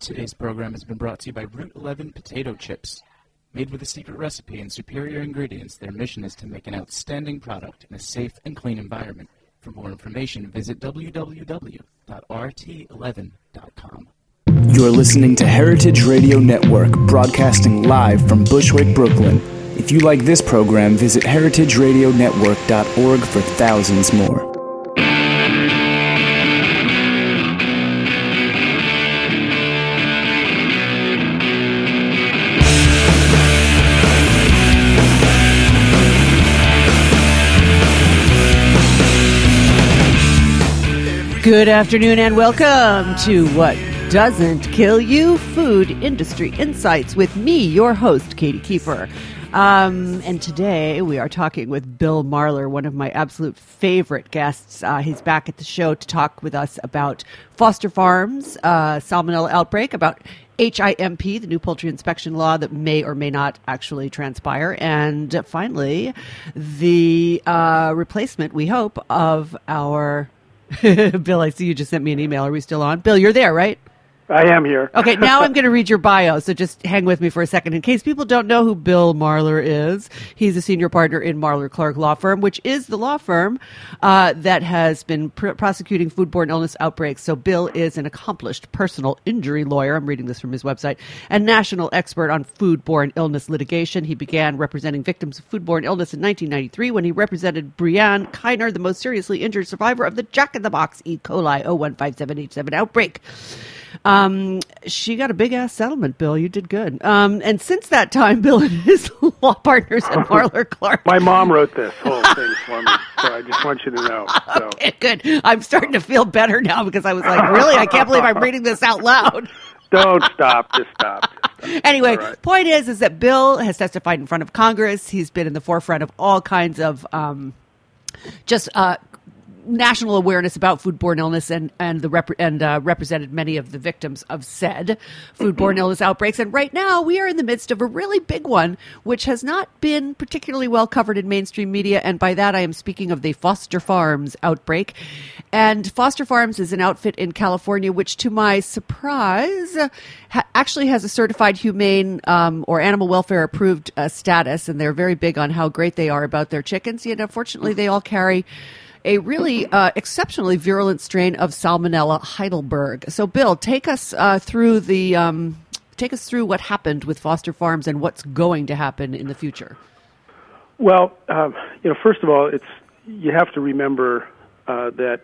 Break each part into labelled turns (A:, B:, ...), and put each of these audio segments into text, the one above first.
A: Today's program has been brought to you by Route 11 Potato Chips. Made with a secret recipe and superior ingredients, their mission is to make an outstanding product in a safe and clean environment. For more information, visit www.rt11.com.
B: You're listening to Heritage Radio Network, broadcasting live from Bushwick, Brooklyn. If you like this program, visit heritageradionetwork.org for thousands more.
C: Good afternoon and welcome to What Doesn't Kill You Food Industry Insights with me, your host, Katy Keiffer. Um, and today we are talking with Bill Marler, one of my absolute favorite guests. Uh, he's back at the show to talk with us about Foster Farms, uh, salmonella outbreak, about HIMP, the new poultry inspection law that may or may not actually transpire, and finally, the uh, replacement, we hope, of our Bill, I see you just sent me an email. Are we still on? Bill, you're there, right?
D: I am here.
C: Okay, now I'm going to read your bio, so just hang with me for a second. In case people don't know who Bill Marler is, he's a senior partner in Marler Clark Law Firm, which is the law firm uh, that has been pr- prosecuting foodborne illness outbreaks. So Bill is an accomplished personal injury lawyer. I'm reading this from his website, and national expert on foodborne illness litigation. He began representing victims of foodborne illness in 1993 when he represented Brianne Kiner, the most seriously injured survivor of the Jack in the Box E. coli 0157H7 outbreak. Um, she got a big ass settlement, Bill. You did good. Um, and since that time, Bill and his law partners at Marler Clark.
D: My mom wrote this whole thing for me, so I just want you to know. So.
C: Okay, good. I'm starting to feel better now because I was like, really? I can't believe I'm reading this out loud.
D: Don't stop. Just stop. Just stop.
C: Anyway,
D: right.
C: point is, is that Bill has testified in front of Congress. He's been in the forefront of all kinds of um, just uh, national awareness about foodborne illness and and the rep- and uh, represented many of the victims of said foodborne illness outbreaks. And right now, we are in the midst of a really big one, which has not been particularly well covered in mainstream media. And by that, I am speaking of the Foster Farms outbreak. And Foster Farms is an outfit in California, which, to my surprise, ha- actually has a certified humane um, or animal welfare approved uh, status, and they're very big on how great they are about their chickens. Yet, unfortunately, they all carry a really uh, exceptionally virulent strain of Salmonella Heidelberg. So, Bill, take us uh, through the um, take us through what happened with Foster Farms and what's going to happen in the future.
D: Well, um, you know, first of all, it's you have to remember uh, that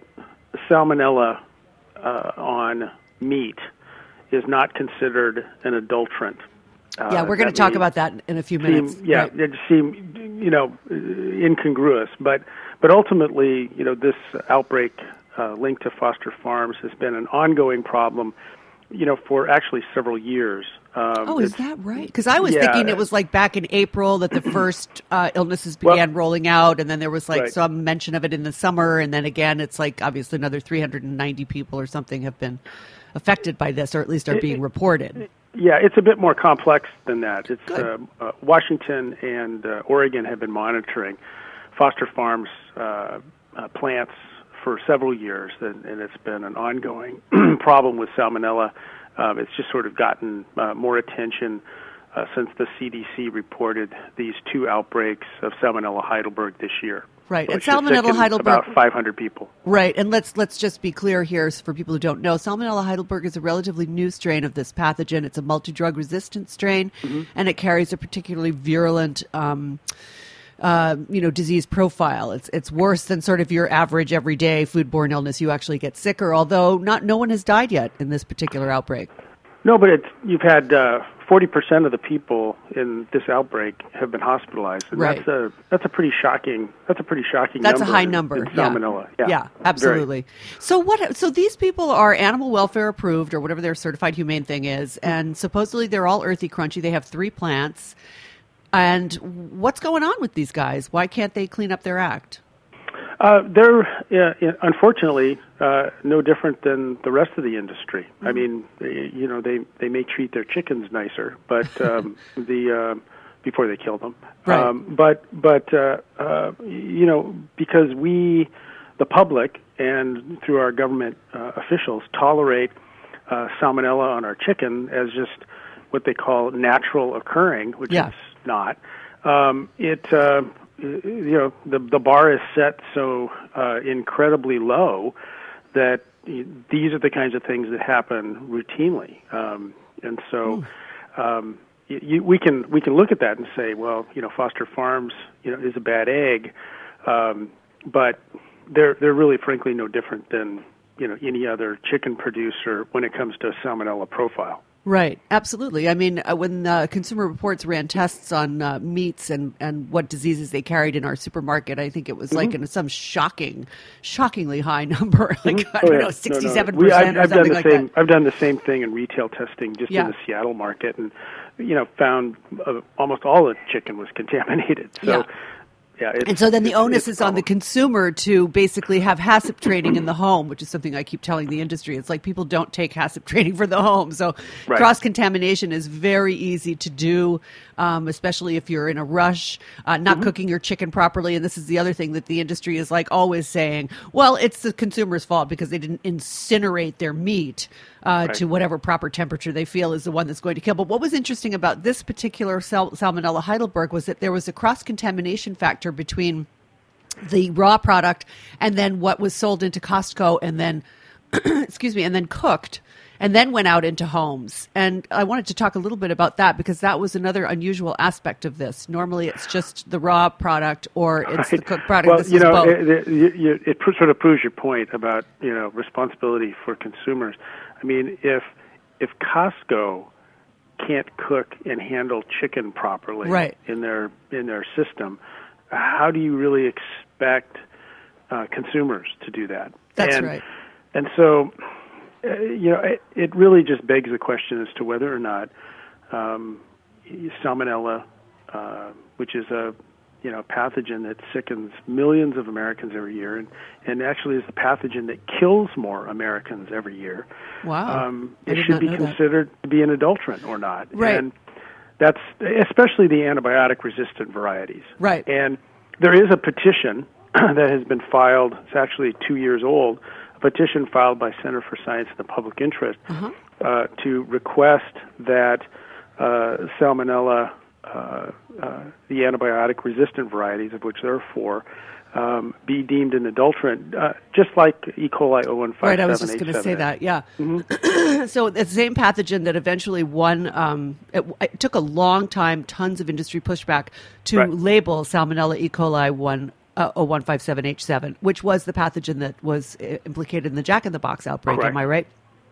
D: salmonella uh, on meat is not considered an adulterant. Uh,
C: yeah, we're going to talk about that in a few
D: seem-
C: minutes.
D: yeah,
C: Right.
D: it seem you know incongruous, but but ultimately, you know, this outbreak uh, linked to Foster Farms has been an ongoing problem, you know, for actually several years. Um,
C: Oh, is that right? Because I was
D: Yeah.
C: thinking it was like back in April that the first uh, illnesses began
D: Well-
C: rolling out, and then there was like
D: Right.
C: some mention of it in the summer, and then again, it's like obviously another 390 people or something have been affected by this, or at least are being reported.
D: Yeah, it's a bit more complex than that. It's uh, uh, Washington and uh, Oregon have been monitoring Foster Farms uh, uh, plants for several years, and, and it's been an ongoing problem with salmonella. Um, it's just sort of gotten uh, more attention uh, since the CDC reported these two outbreaks of Salmonella Heidelberg this year.
C: Right, and Salmonella Heidelberg-
D: About 500 people.
C: Right, and let's let's just be clear here for people who don't know. Salmonella Heidelberg is a relatively new strain of this pathogen. It's a multi-drug resistant strain, and it carries a particularly virulent. Um, uh, you know, disease profile. It's it's worse than sort of your average everyday foodborne illness. You actually get sicker, although not no one has died yet in this particular outbreak.
D: No, but it's, you've had uh, forty percent of the people in this outbreak have been hospitalized, and
C: Right.
D: that's a that's a pretty shocking that's a pretty shocking.
C: That's
D: number
C: a high
D: in-
C: number.
D: in salmonella. Yeah,
C: yeah,
D: Very.
C: absolutely. So what? So these people are animal welfare approved or whatever their certified humane thing is, and supposedly they're all earthy crunchy. They have three plants. And what's going on with these guys? Why can't they clean up their act?
D: Uh, they're uh, unfortunately uh, no different than the rest of the industry.
C: Mm-hmm.
D: I mean, they, you know, they they may treat their chickens nicer, but um, the uh, before they kill them.
C: Right.
D: Um, but but uh, uh, you know, because we, the public, and through our government uh, officials, tolerate uh, salmonella on our chicken as just what they call natural occurring, which
C: Yeah.
D: is not. Um, it uh, you know the the bar is set so uh, incredibly low that these are the kinds of things that happen routinely, um, and so. Um, y- you, we can we can look at that and say, well, you know, Foster Farms, you know, is a bad egg, um, but they're they're really, frankly, no different than you know any other chicken producer when it comes to a salmonella profile.
C: Right, absolutely. I mean, uh, when uh, Consumer Reports ran tests on uh, meats and, and what diseases they carried in our supermarket, I think it was like in some shocking, shockingly high number, like I
D: Oh,
C: don't
D: yeah.
C: know,
D: No, no.
C: sixty-seven
D: We-
C: percent
D: I've,
C: or
D: I've done the
C: like
D: same.
C: that.
D: I've done the same thing in retail testing, just
C: Yeah.
D: in the Seattle market, and you know, found uh, almost all the chicken was contaminated. So,
C: Yeah.
D: Yeah.
C: And so then the onus is on the consumer to basically have HACCP training in the home, which is something I keep telling the industry. It's like people don't take HACCP training for the home. So
D: Right.
C: cross contamination is very easy to do, um, especially if you're in a rush, uh,
D: Mm-hmm.
C: not cooking your chicken properly. And this is the other thing that the industry is like always saying, well, it's the consumer's fault because they didn't incinerate their meat uh, to whatever proper temperature they feel is the one that's going to kill. But what was interesting about this particular sal- Salmonella Heidelberg was that there was a cross contamination factor between the raw product and then what was sold into Costco and then excuse me and then cooked and then went out into homes and I wanted to talk a little bit about that because that was another unusual aspect of this normally it's just the raw product or it's the cooked product
D: Well,
C: this
D: you know,
C: both.
D: it, it, it sort of proves your point about you know responsibility for consumers. I mean, if if Costco can't cook and handle chicken properly
C: Right.
D: in their in their system, how do you really expect uh, consumers to do that?
C: That's
D: and,
C: right.
D: And so, uh, you know, it, it really just begs the question as to whether or not um, salmonella, uh, which is a you know pathogen that sickens millions of Americans every year, and and actually is the pathogen that kills more Americans every year.
C: Wow.
D: Um, it should be
C: know that.
D: considered to be an adulterant or not.
C: Right.
D: And that's especially the antibiotic resistant varieties.
C: Right.
D: And there is a petition that has been filed. It's actually two years old. A petition filed by Center for Science and the Public Interest
C: Uh-huh.
D: uh, to request that uh, salmonella, uh, uh, the antibiotic resistant varieties, of which there are four, um, be deemed an adulterant, uh, just like E. coli 0157.
C: Right, I was just going to say that. Yeah.
D: Mm-hmm.
C: so the same pathogen that eventually won. Um, it, it took a long time, tons of industry pushback to
D: Right.
C: label Salmonella E. coli one. Uh, 0157H7, which was the pathogen that was uh, implicated in the Jack in the Box outbreak.
D: Correct.
C: Am I right?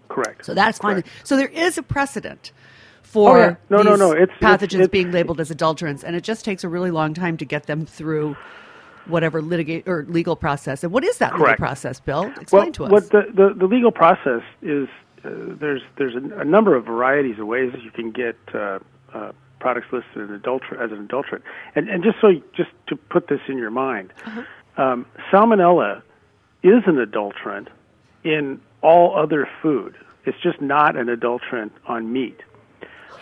D: Correct.
C: So that's fine. So there is a precedent for
D: Oh, yeah. No, no, no. It's- it's-
C: pathogens
D: it's-
C: being labeled as adulterants, and it just takes a really long time to get them through whatever litigate or legal process. And what is that legal process, Bill? Explain
D: well,
C: to us.
D: What the, the, the legal process is, uh, there's there's a, a number of varieties of ways that you can get uh, uh, products listed as, adulter- as an adulterant. And, and just so you, just to put this in your mind, um, salmonella is an adulterant in all other food. It's just not an adulterant on meat.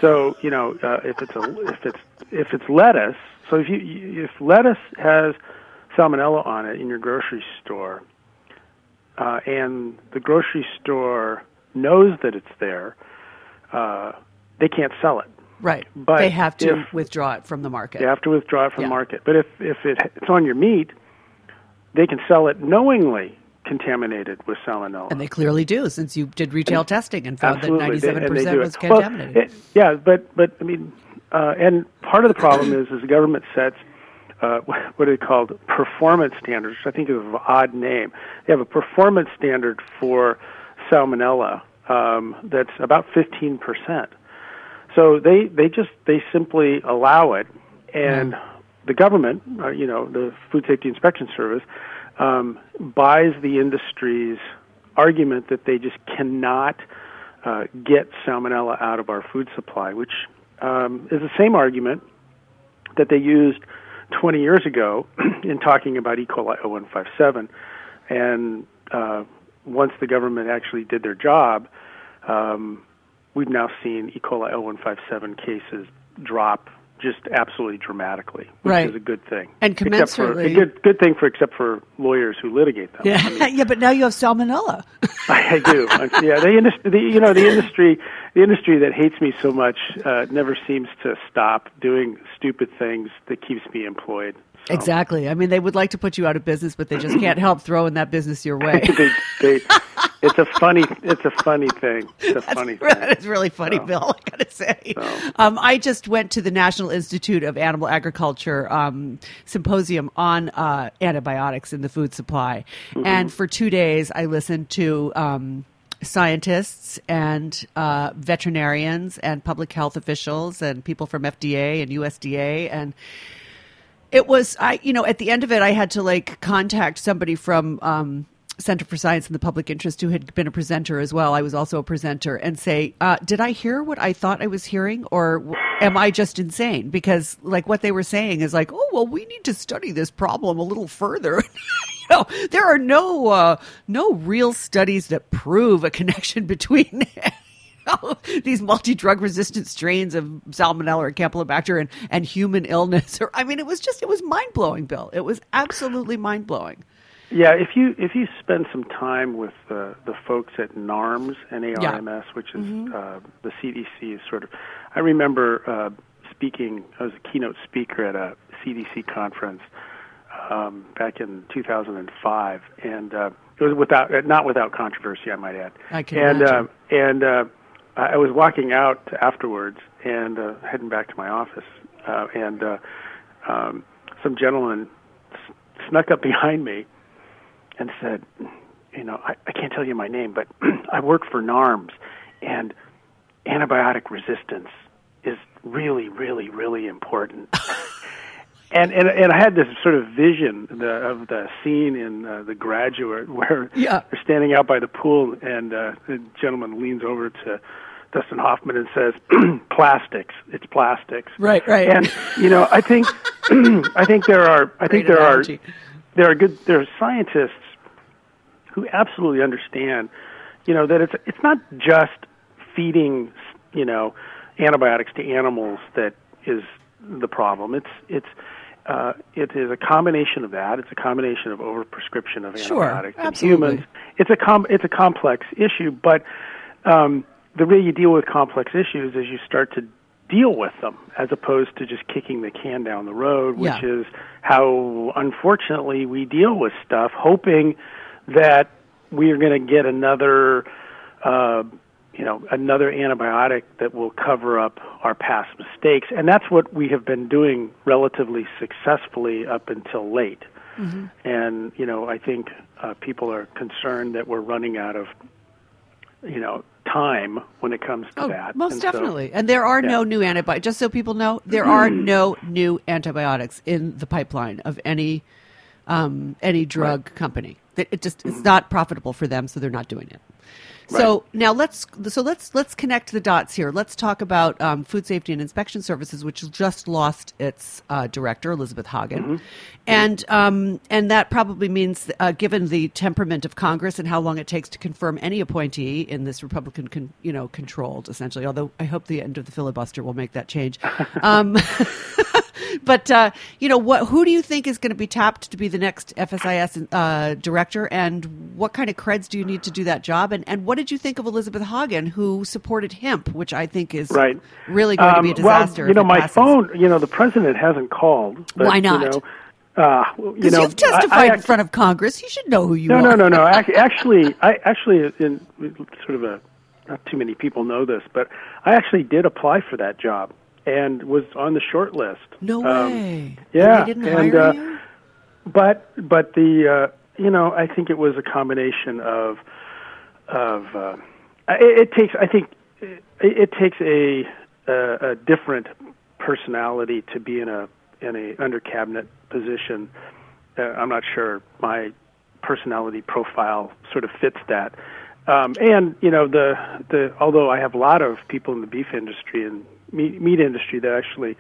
D: So you know, uh, if it's a if it's if it's lettuce, so if you if lettuce has salmonella on it in your grocery store, uh, and the grocery store knows that it's there, uh, they can't sell it.
C: Right.
D: But
C: they have to
D: if-
C: withdraw it from the market.
D: They have to withdraw it from
C: Yeah.
D: the market. But if if it, it's on your meat, they can sell it knowingly contaminated with salmonella.
C: And they clearly do, since you did retail testing and found
D: absolutely.
C: that 97%
D: they
C: was contaminated.
D: Well, it, yeah, but but I mean, uh, and part of the problem is is the government sets uh, what are they called performance standards, which I think is an odd name. They have a performance standard for salmonella um, that's about 15 percent. So they they just they simply allow it, and the government, uh, you know, the Food Safety Inspection Service, um, buys the industry's argument that they just cannot uh, get salmonella out of our food supply, which um, is the same argument that they used 20 years ago in talking about E. coli 0157. And uh, once the government actually did their job, um, we've now seen E. coli 0157 cases drop just absolutely dramatically, which
C: Right.
D: is a good thing.
C: And
D: Except for,
C: commensurately-
D: a good good thing for except for lawyers who litigate them. I mean,
C: yeah, but now you have salmonella.
D: I, do. Yeah, the industry, the, you know, the industry, the industry that hates me so much uh, never seems to stop doing stupid things that keeps me employed. So.
C: Exactly. I mean, they would like to put you out of business, but they just can't help throwing that business your way.
D: they, they, it's a funny, it's a funny thing. It's a funny thing.
C: It's really funny, Bill. I gotta say. Um, I just went to the National Institute of Animal Agriculture um, symposium on uh, antibiotics in the food supply,
D: Mm-hmm.
C: and for two days I listened to. Um, Scientists and uh, veterinarians and public health officials and people from FDA and USDA and it was I you know at the end of it I had to like contact somebody from um, Center for Science and the Public Interest who had been a presenter as well. I was also a presenter and say, uh, did I hear what I thought I was hearing, or am I just insane? Because like what they were saying is like, oh well, we need to study this problem a little further. you know, there are no uh, no real studies that prove a connection between. these multi-drug resistant strains of salmonella or campylobacter and, and human illness or i mean it was just it was mind-blowing bill it was absolutely mind-blowing
D: Yeah, if you if you spend some time with uh, the folks at NARMS, N-A-R-M-S, which is uh, the CDC, is sort of. I remember uh, speaking. I was a keynote speaker at a CDC conference um, back in 2005, and uh, it was without uh, not without controversy, I might add.
C: I can
D: and
C: imagine.
D: Uh, and uh, I I was walking out afterwards and uh, heading back to my office, uh, and uh, um, some gentleman s- snuck up behind me and said, you know, I, I can't tell you my name, but I work for NARMS, and antibiotic resistance is really, really, really important. and, and and I had this sort of vision the, of the scene in uh, The Graduate where
C: Yeah.
D: they're standing out by the pool, and uh, the gentleman leans over to Dustin Hoffman and says, "Plastics, it's plastics."
C: Right, right.
D: And you know, I think I think there are I think
C: Great
D: there
C: analogy.
D: are there are good there are scientists who absolutely understand, you know, that it's it's not just feeding, you know, antibiotics to animals that is the problem. It's it's uh, it is a combination of that. It's a combination of overprescription of
C: Sure,
D: antibiotics in
C: absolutely.
D: humans. It's a com- it's a complex issue, but um, the way you deal with complex issues is you start to deal with them as opposed to just kicking the can down the road, which
C: Yeah.
D: is how unfortunately we deal with stuff, hoping that we are going to get another, uh, you know, another antibiotic that will cover up our past mistakes, and that's what we have been doing relatively successfully up until late. And you know, I think uh, people are concerned that we're running out of, you know, time when it comes to
C: Oh,
D: that.
C: most
D: And so-
C: definitely. and there are no new antibiotics. Just so people know, there are no new antibiotics in the pipeline of any um, any drug company. That It just it's not profitable for them, so they're not doing it. So now let's so let's let's connect the dots here. Let's talk about um, Food Safety and Inspection Services, which just lost its uh, director, Elisabeth Hagen, and um, and that probably means, uh, given the temperament of Congress and how long it takes to confirm any appointee in this Republican, con- you know, controlled essentially. Although I hope the end of the filibuster will make that change. Um, but uh, you know, what? Who do you think is going to be tapped to be the next FSIS uh, director, and what kind of creds do you need to do that job? And and what did you think of Elisabeth Hagen, who supported HIMP, which I think is
D: Right.
C: really going to be a
D: Um,
C: disaster?
D: Well, you know, my
C: passes.
D: phone. You know, the president hasn't called. But,
C: Why not?
D: You know, uh, you
C: Because
D: know,
C: you've testified
D: I, I,
C: in front of Congress. you should know who you
D: No,
C: are.
D: no, no, no. no. Actually, I actually in sort of a not too many people know this, but I actually did apply for that job and was on the short list.
C: No
D: Um,
C: way.
D: yeah,
C: And
D: and,
C: hire
D: uh,
C: you.
D: but but the uh, you know I think it was a combination of of uh, it, it takes I think it, it takes a, a a different personality to be in a in a under cabinet position. Uh, I'm not sure my personality profile sort of fits that. Um, and you know the the although I have a lot of people in the beef industry and meat, meat industry that actually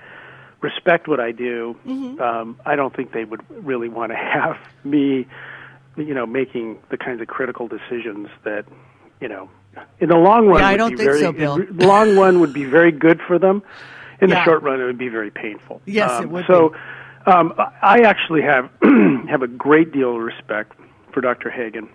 D: respect what I do, um, I don't think they would really want to have me, you know, making the kinds of critical decisions that, you know, in the long run.
C: Yeah, I don't
D: be
C: think
D: very,
C: so, Bill.
D: in long run would be very good for them, in the short run, it would be very painful.
C: Yes,
D: Um,
C: it would
D: So, um, I actually have have a great deal of respect for Dr. Hagen,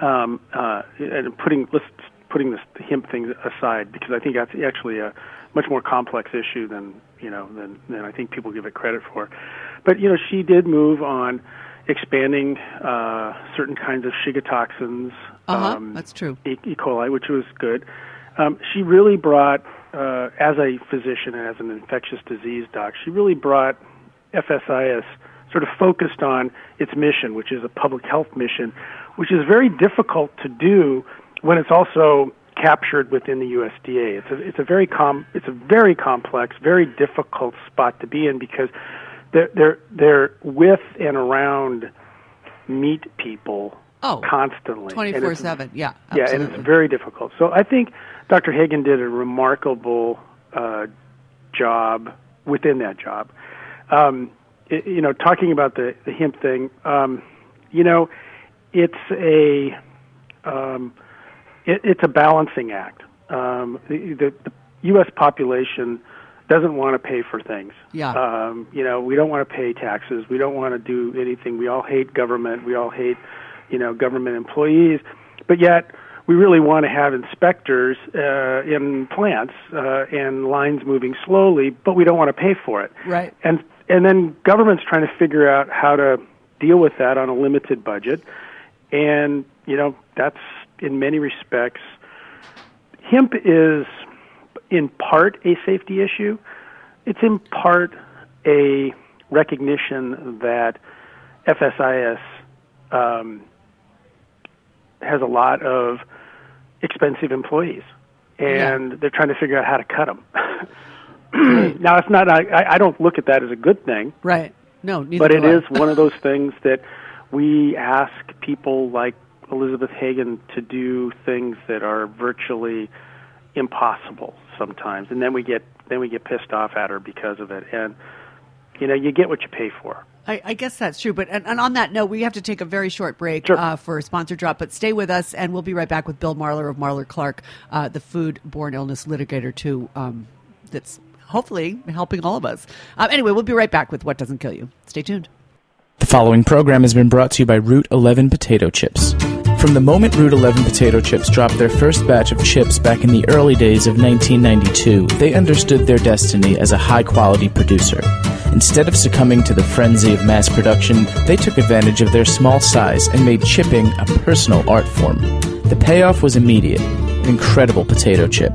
D: um, uh, and putting let's putting this HIMP thing aside because I think that's actually a much more complex issue than you know than than I think people give it credit for. But you know, she did move on expanding uh, certain kinds of shiga toxins.
C: Uh-huh,
D: um,
C: that's true.
D: E. E. coli, which was good. Um, she really brought, uh, as a physician and as an infectious disease doc, she really brought FSIS sort of focused on its mission, which is a public health mission, which is very difficult to do when it's also captured within the USDA. It's a it's a very com it's a very complex, very difficult spot to be in because they're they're they're with and around meat people
C: Oh,
D: constantly.
C: 24/7. Yeah.
D: yeah, and it's very difficult. So I think Dr. Hagen did a remarkable uh, job within that job. Um, i you know, talking about the, the HIMP thing, um, you know, it's a um, it, it's a balancing act. Um, the, the, the U.S. population doesn't want to pay for things.
C: Yeah.
D: Um, you know, we don't want to pay taxes. We don't want to do anything. We all hate government. We all hate, you know, government employees. But yet, we really want to have inspectors uh, in plants uh, and lines moving slowly, but we don't want to pay for it.
C: Right.
D: And and then government's trying to figure out how to deal with that on a limited budget. And you know, that's in many respects HIMP is in part a safety issue. It's in part a recognition that FSIS um, has a lot of expensive employees, and they're trying to figure out how to cut them. now, it's not. I, I don't look at that as a good thing,
C: right. No, neither
D: but it is one of those things that we ask people like Elisabeth Hagen to do things that are virtually impossible sometimes, and then we get then we get pissed off at her because of it, and you know you get what you pay for.
C: I, I guess that's true. But and, and on that note, we have to take a very short break
D: Sure.
C: uh, for a sponsor drop. But stay with us, and we'll be right back with Bill Marler of Marler Clark, uh, the food-borne illness litigator, too. Um, that's hopefully helping all of us. Um, anyway, we'll be right back with what doesn't kill you. Stay tuned.
B: The following program has been brought to you by Route 11 Potato Chips. From the moment Route 11 Potato Chips dropped their first batch of chips back in the early days of 1992, they understood their destiny as a high quality producer. Instead of succumbing to the frenzy of mass production, they took advantage of their small size and made chipping a personal art form. The payoff was immediate an incredible potato chip.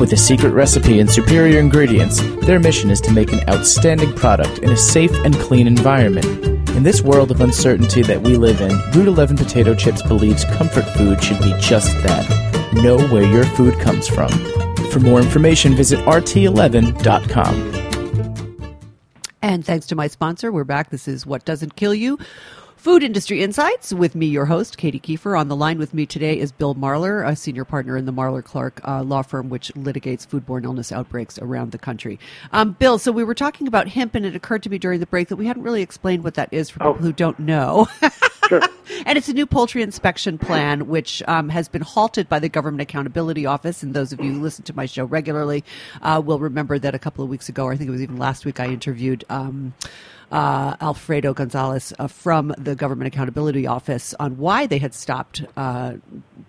B: With a secret recipe and superior ingredients, their mission is to make an outstanding product in a safe and clean environment. In this world of uncertainty that we live in, Route 11 Potato Chips believes comfort food should be just that. Know where your food comes from. For more information, visit rt11.com.
C: And thanks to my sponsor, we're back. This is What Doesn't Kill You. Food Industry Insights with me, your host, Katy Keiffer. On the line with me today is Bill Marler, a senior partner in the Marler Clark uh, law firm, which litigates foodborne illness outbreaks around the country. Um, Bill, so we were talking about HIMP, and it occurred to me during the break that we hadn't really explained what that is for
D: Oh.
C: people who don't know.
D: Sure.
C: And it's a new poultry inspection plan, which um, has been halted by the Government Accountability Office. And those of you who listen to my show regularly uh, will remember that a couple of weeks ago, or I think it was even last week, I interviewed. Um, uh, Alfredo Gonzalez uh, from the Government Accountability Office on why they had stopped uh,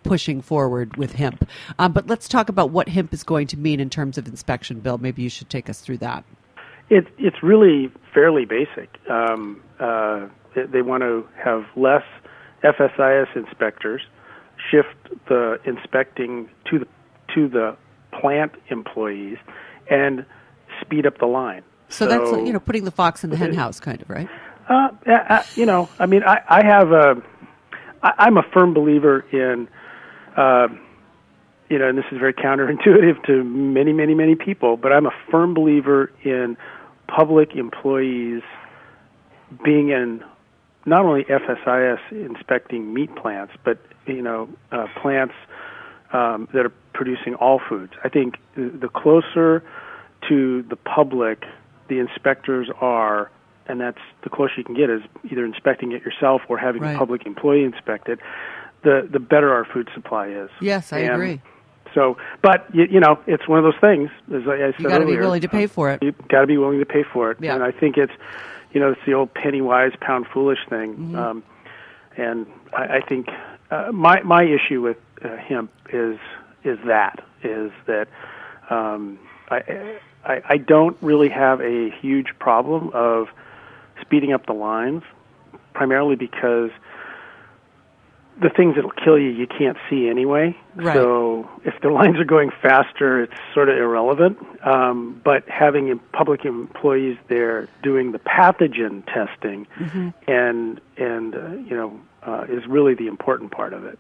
C: pushing forward with HIMP. Um, but let's talk about what HIMP is going to mean in terms of inspection, Bill. Maybe you should take us through that.
D: It, it's really fairly basic. Um, uh, they, they want to have less FSIS inspectors, shift the inspecting to the to the plant employees, and speed up the line.
C: So, that's you know putting the fox in the hen house, kind of, right?
D: Uh, uh, you know, I mean, I, I have a, I, I'm a firm believer in, uh, you know, and this is very counterintuitive to many, many, many people, but I'm a firm believer in public employees being in not only FSIS inspecting meat plants, but you know, uh, plants um, that are producing all foods. I think the closer to the public the inspectors are, and that's the closer you can get is either inspecting it yourself or having
C: Right.
D: a public employee inspect it, the the better our food supply is.
C: Yes, I
D: And
C: agree.
D: so, but you, you know, it's one of those things. As I, I said
C: You got to be willing to pay for it.
D: you got to be willing to pay for it.
C: Yeah.
D: And I think it's, you know, it's the old penny wise, pound foolish thing.
C: Mm-hmm.
D: Um, and I, I think uh, my my issue with uh, HIMP is is that is that um, I, I I don't really have a huge problem of speeding up the lines, primarily because the things that'll kill you you can't see anyway.
C: Right.
D: So if the lines are going faster, it's sort of irrelevant. Um, but having public employees there doing the pathogen testing and and uh, you know uh, is really the important part of it.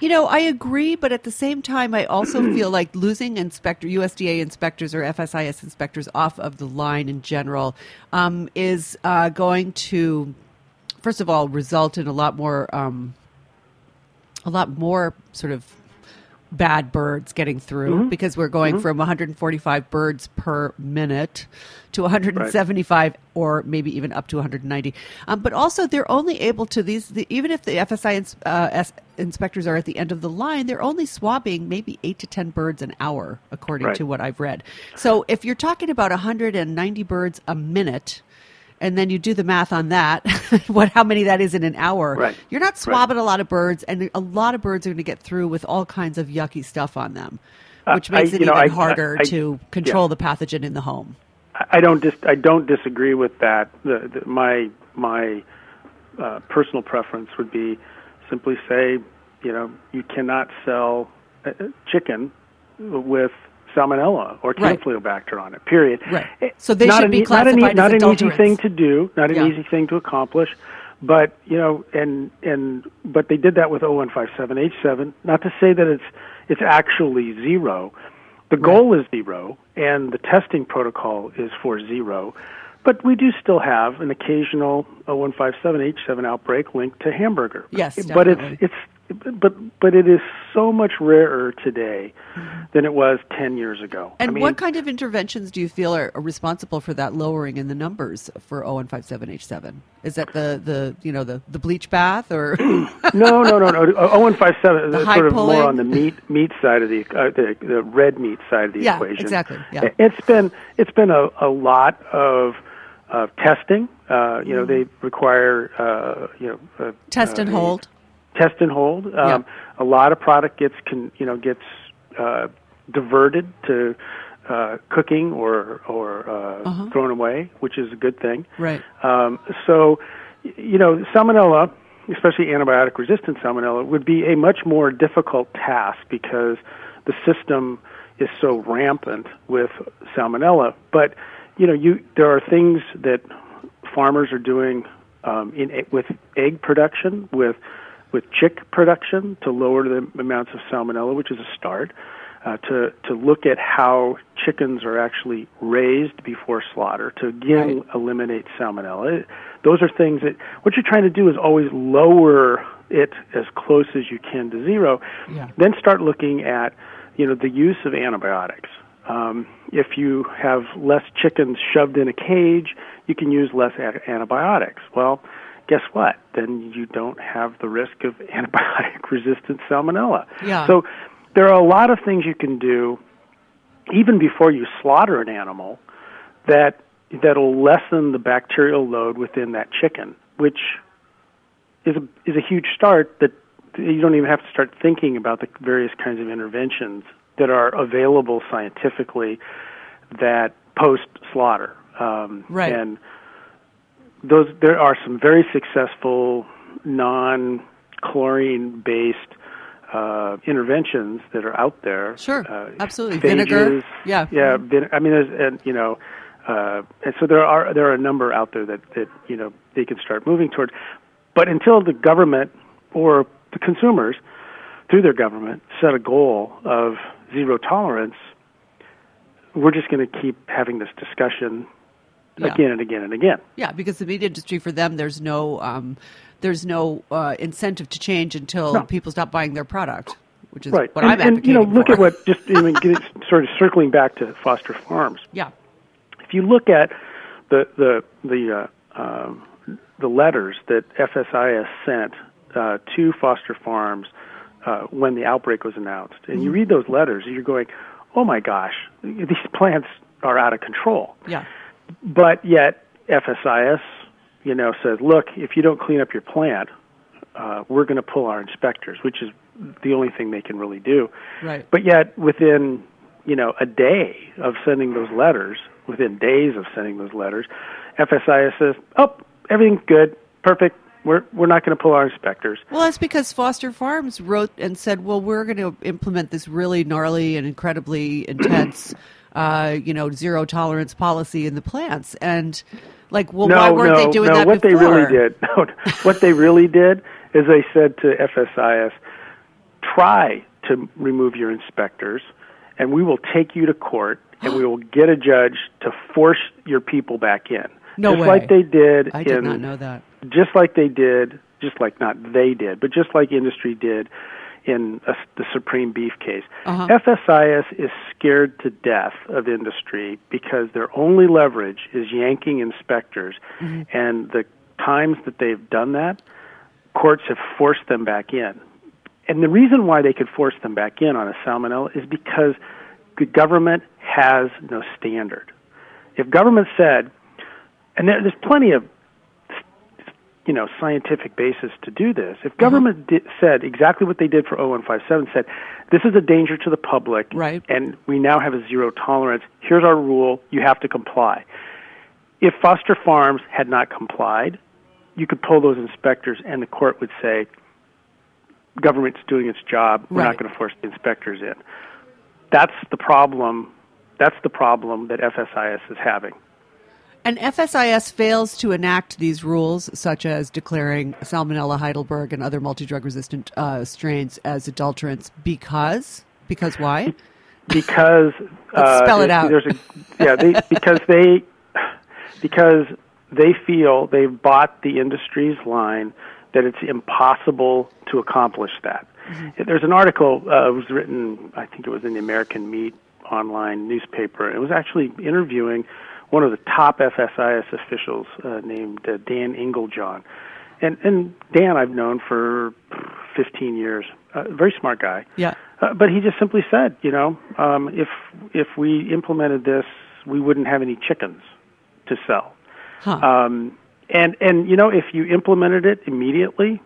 C: You know, I agree, but at the same time, I also feel like losing inspector USDA inspectors or FSIS inspectors off of the line in general um, is uh, going to, first of all, result in a lot more, um, a lot more sort of bad birds getting through because we're going from 145 birds per minute to 175 or maybe even up to 190 um, but also they're only able to these the, even if the fsi ins, uh, S, inspectors are at the end of the line they're only swabbing maybe 8 to 10 birds an hour according
D: Right.
C: to what i've read. So if you're talking about 190 birds a minute and then you do the math on that, what how many that is in an hour.
D: Right.
C: You're not swabbing a lot of birds, and a lot of birds are going to get through with all kinds of yucky stuff on them,
D: Uh,
C: which makes
D: I-
C: it
D: you know,
C: even
D: I-
C: harder
D: I-
C: to control
D: yeah.
C: the pathogen in the home.
D: I I don't dis- I don't disagree with that. The, the, my my uh, personal preference would be simply say, you know, you cannot sell uh, chicken with salmonella or
C: Right.
D: campylobacter on it. Period.
C: Right.
D: Eh,
C: So they
D: not
C: should
D: an,
C: be
D: e- not an,
C: classified
D: not
C: as
D: an easy thing to do, not an
C: Yeah.
D: easy thing to accomplish. But you know, and and but they did that with 0157H7. Not to say that it's it's actually zero. The goal is zero, and the testing protocol is for zero. But we do still have an occasional 0157H7 outbreak linked to hamburger.
C: Yes, definitely.
D: but it's it's but but it is so much rarer today than it was 10 years ago.
C: And
D: I mean,
C: what kind of interventions do you feel are, are responsible for that lowering in the numbers for 0157H7? Is that the, the you know the, the bleach bath or
D: no, no, no, no. 0157
C: The
D: is
C: high
D: sort of
C: pulling?
D: more on the meat meat side of the uh, the, the red meat side of the
C: Yeah,
D: equation.
C: exactly, yeah.
D: It's been it's been a, a lot of of testing. Uh, you know, they require uh, you know uh,
C: test and
D: uh,
C: hold?
D: test and hold. Um, A lot of product gets con, you know gets uh, diverted to uh, cooking or or uh, thrown away, which is a good thing.
C: Uh-huh. Right.
D: Um, so, you know, salmonella, especially antibiotic resistant salmonella, would be a much more difficult task because the system is so rampant with salmonella. But, you know, you there are things that farmers are doing um, in with egg production, with with chick production to lower the amounts of salmonella, which is a start. Uh, to to look at how chickens are actually raised before slaughter to again
C: Right.
D: eliminate salmonella. Those are things that what you're trying to do is always lower it as close as you can to zero.
C: Yeah.
D: Then start looking at you know the use of antibiotics. Um, if you have less chickens shoved in a cage, you can use less a- antibiotics. Well, guess what? Then you don't have the risk of antibiotic resistant salmonella.
C: Yeah.
D: So there are a lot of things you can do even before you slaughter an animal that that'll lessen the bacterial load within that chicken, which is a is a huge start that you don't even have to start thinking about the various kinds of interventions that are available scientifically that post slaughter. Um,
C: Right.
D: And those there are some very successful non chlorine based uh, interventions that are out there.
C: Sure,
D: Uh,
C: absolutely. Vinegar,
D: phages,
C: yeah.
D: yeah. Vin- I mean, there's, and you know, uh, and so there are there are a number out there that that you know they can start moving towards. But until the government or the consumers, through their government, set a goal of zero tolerance, we're just going to keep having this discussion
C: Yeah.
D: again and again and again.
C: Yeah, because the meat industry for them, there's no um, there's no uh, incentive to change until
D: No.
C: people stop buying their product, which is
D: Right.
C: what
D: and,
C: I'm advocating.
D: and you know, look
C: for.
D: at what just I mean, sort of circling back to Foster Farms.
C: Yeah,
D: if you look at the the the uh, um, the letters that FSIS sent uh, to Foster Farms uh, when the outbreak was announced. And you read those letters, and you're going, "Oh my gosh, these plants are out of control."
C: Yeah.
D: But yet FSIS, you know, says, "Look, if you don't clean up your plant, uh, we're going to pull our inspectors," which is the only thing they can really do.
C: Right.
D: But yet, within you know a day of sending those letters, within days of sending those letters, FSIS says, "Oh, everything's good, perfect. We're we're not going to pull our inspectors."
C: Well, that's because Foster Farms wrote and said, "Well, we're going to implement this really gnarly and incredibly intense, uh, you know, zero tolerance policy in the plants." And like, well,
D: no,
C: why weren't
D: no,
C: they doing
D: no.
C: that
D: what
C: before?
D: they really did, no, what they really did is they said to FSIS, "Try to remove your inspectors, and we will take you to court, and we will get a judge to force your people back in."
C: No
D: just
C: way.
D: like they did
C: I did
D: in
C: not know that.
D: Just like they did, just like not they did, but just like industry did in a, the Supreme Beef case.
C: Uh-huh.
D: FSIS is scared to death of industry because their only leverage is yanking inspectors,
C: Mm-hmm.
D: and the times that they've done that, courts have forced them back in. And the reason why they could force them back in on a salmonella is because the government has no standard. If government said, and there, there's plenty of you know scientific basis to do this. If mm-hmm. government di- said exactly what they did for 0157 said, this is a danger to the public,
C: Right.
D: and we now have a zero tolerance. Here's our rule. You have to comply. If Foster Farms had not complied, you could pull those inspectors, and the court would say, government's doing its job. We're
C: Right.
D: not going to force the inspectors in. That's the problem. That's the problem that FSIS is having.
C: And FSIS fails to enact these rules, such as declaring Salmonella, Heidelberg, and other multi-drug resistant uh, strains as adulterants, because because why?
D: because uh,
C: spell it
D: there-
C: out.
D: There's a yeah, they, because they because they feel they've bought the industry's line that it's impossible to accomplish that.
C: Mm-hmm.
D: There's an article uh, was written, I think it was in the American Meat online newspaper. It was actually interviewing one of the top FSIS officials uh, named uh, Dan Engeljohn. And and Dan I've known for 15 years. A very smart guy.
C: Yeah.
D: Uh, but he just simply said, you know, um, if if we implemented this, we wouldn't have any chickens to sell.
C: Huh.
D: Um, and and you know, if you implemented it immediately,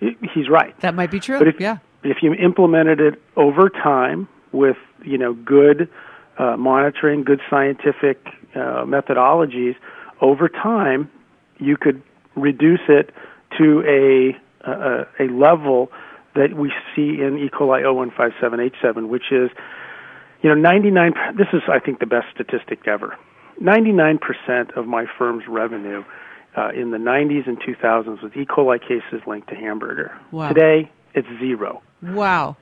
D: i he's right.
C: that might be true.
D: But if
C: yeah.
D: but if you implemented it over time with you know good uh, monitoring, good scientific uh, methodologies, over time you could reduce it to a a, a level that we see in E. coli 0157H7, which is you know 99. This is I think the best statistic ever. 99% of my firm's revenue uh, in the 90s and 2000s was E. coli cases linked to hamburger.
C: Wow.
D: Today, it's zero.
C: Wow.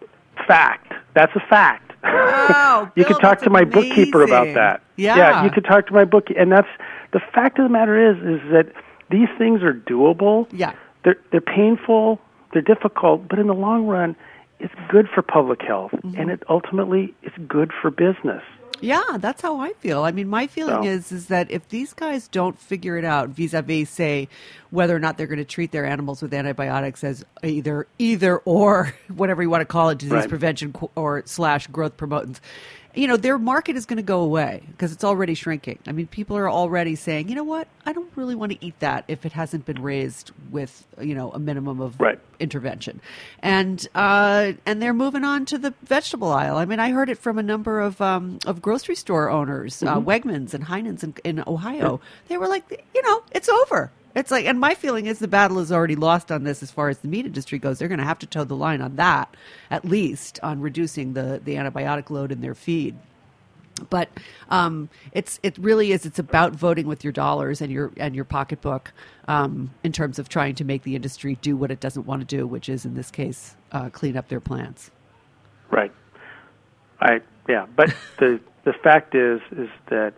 D: Fact. That's a fact.
C: Wow,
D: you
C: Bill,
D: could talk to my bookkeeper about
C: amazing.
D: that.
C: Yeah.
D: you could talk to my book, and that's the fact of the matter is is that these things are doable.
C: Yeah.
D: They're they're painful, they're difficult, but in the long run, it's good for public health,
C: Mm-hmm.
D: and it ultimately it's good for business.
C: Yeah, that's how I feel. I mean, my feeling
D: So-
C: is is that if these guys don't figure it out vis-a-vis say whether or not they're going to treat their animals with antibiotics as either either or whatever you want to call it disease
D: Right.
C: prevention or slash growth promotants you know their market is going to go away because it's already shrinking i mean people are already saying you know what i don't really want to eat that if it hasn't been raised with you know a minimum of
D: Right.
C: intervention, and uh, and they're moving on to the vegetable aisle. I mean, I heard it from a number of um, of grocery store owners, uh, Wegmans and Heinen's in, in Ohio. They were like, you know, it's over. It's like, and my feeling is the battle is already lost on this as far as the meat industry goes. They're going to have to toe the line on that, at least on reducing the the antibiotic load in their feed but um, it's it really is it's about voting with your dollars and your and your pocketbook um, in terms of trying to make the industry do what it doesn't want to do, which is in this case uh, clean up their plants.
D: Right. I yeah, but the the fact is is that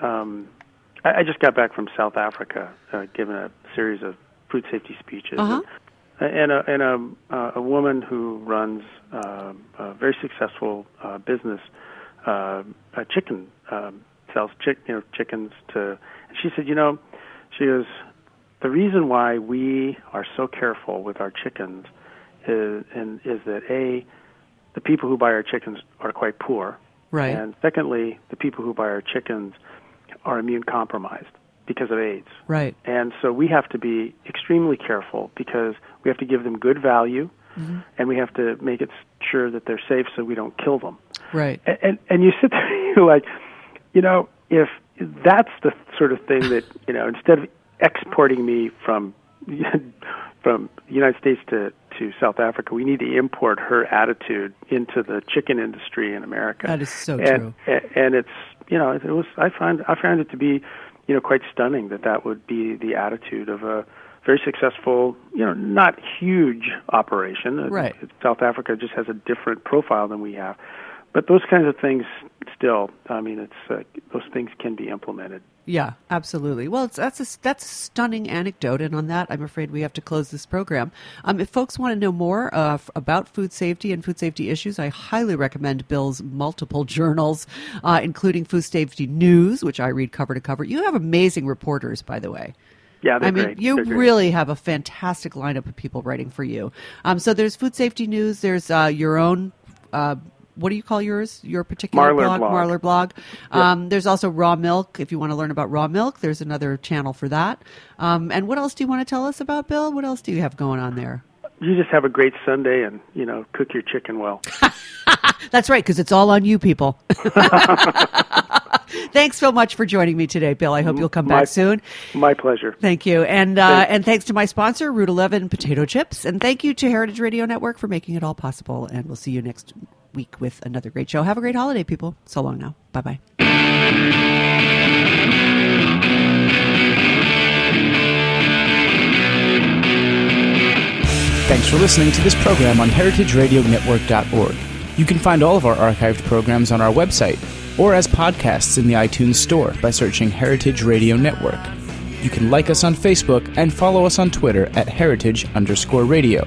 D: um, I, I just got back from South Africa, uh, giving a series of food safety speeches,
C: Uh-huh.
D: and, and a and a, uh, a woman who runs uh, a very successful uh, business, uh, a chicken um, sells chick you know chickens to. She said, you know, she goes, the reason why we are so careful with our chickens is, and is that a the people who buy our chickens are quite poor,
C: Right.
D: and secondly, the people who buy our chickens are immune compromised because of AIDS.
C: Right.
D: And so we have to be extremely careful because we have to give them good value, mm-hmm. and we have to make it sure that they're safe so we don't kill them.
C: Right.
D: And and, and you sit there and you're like, you know, if that's the sort of thing that you know, instead of exporting me from from the United States to to South Africa, we need to import her attitude into the chicken industry in America.
C: That is so
D: and,
C: true.
D: And it's you know, it was I find I found it to be you know quite stunning that that would be the attitude of a very successful, you know, not huge operation.
C: Right.
D: South Africa just has a different profile than we have. But those kinds of things still, I mean, it's uh, those things can be implemented.
C: Yeah, absolutely. Well, it's, that's a that's a stunning anecdote, and on that, I'm afraid we have to close this program. Um, if folks want to know more uh, f- about food safety and food safety issues, I highly recommend Bill's multiple journals, uh, including Food Safety News, which I read cover to cover. You have amazing reporters, by the way.
D: Yeah,
C: I mean,
D: great.
C: you really have a fantastic lineup of people writing for you. Um, so there's food safety news. There's uh, your own. Uh, what do you call yours? Your particular
D: Marler
C: blog,
D: blog.
C: Marler blog. Um, There's also raw milk. If you want to learn about raw milk, there's another channel for that. Um, and what else do you want to tell us about, Bill? What else do you have going on there?
D: You just have a great Sunday and you know cook your chicken well.
C: That's right, because it's all on you, people. Thanks so much for joining me today, Bill. I hope you'll come
D: My-
C: back soon.
D: My pleasure.
C: Thank you, and uh,
D: Thanks.
C: and thanks to my sponsor, Route Eleven Potato Chips, and thank you to Heritage Radio Network for making it all possible. And we'll see you next week with another great show. Have a great holiday, people. So long now. Bye bye.
B: Thanks for listening to this program on heritageradionetwork.org. You can find all of our archived programs on our website or as podcasts in the iTunes Store by searching Heritage Radio Network. You can like us on Facebook and follow us on Twitter at heritage underscore radio.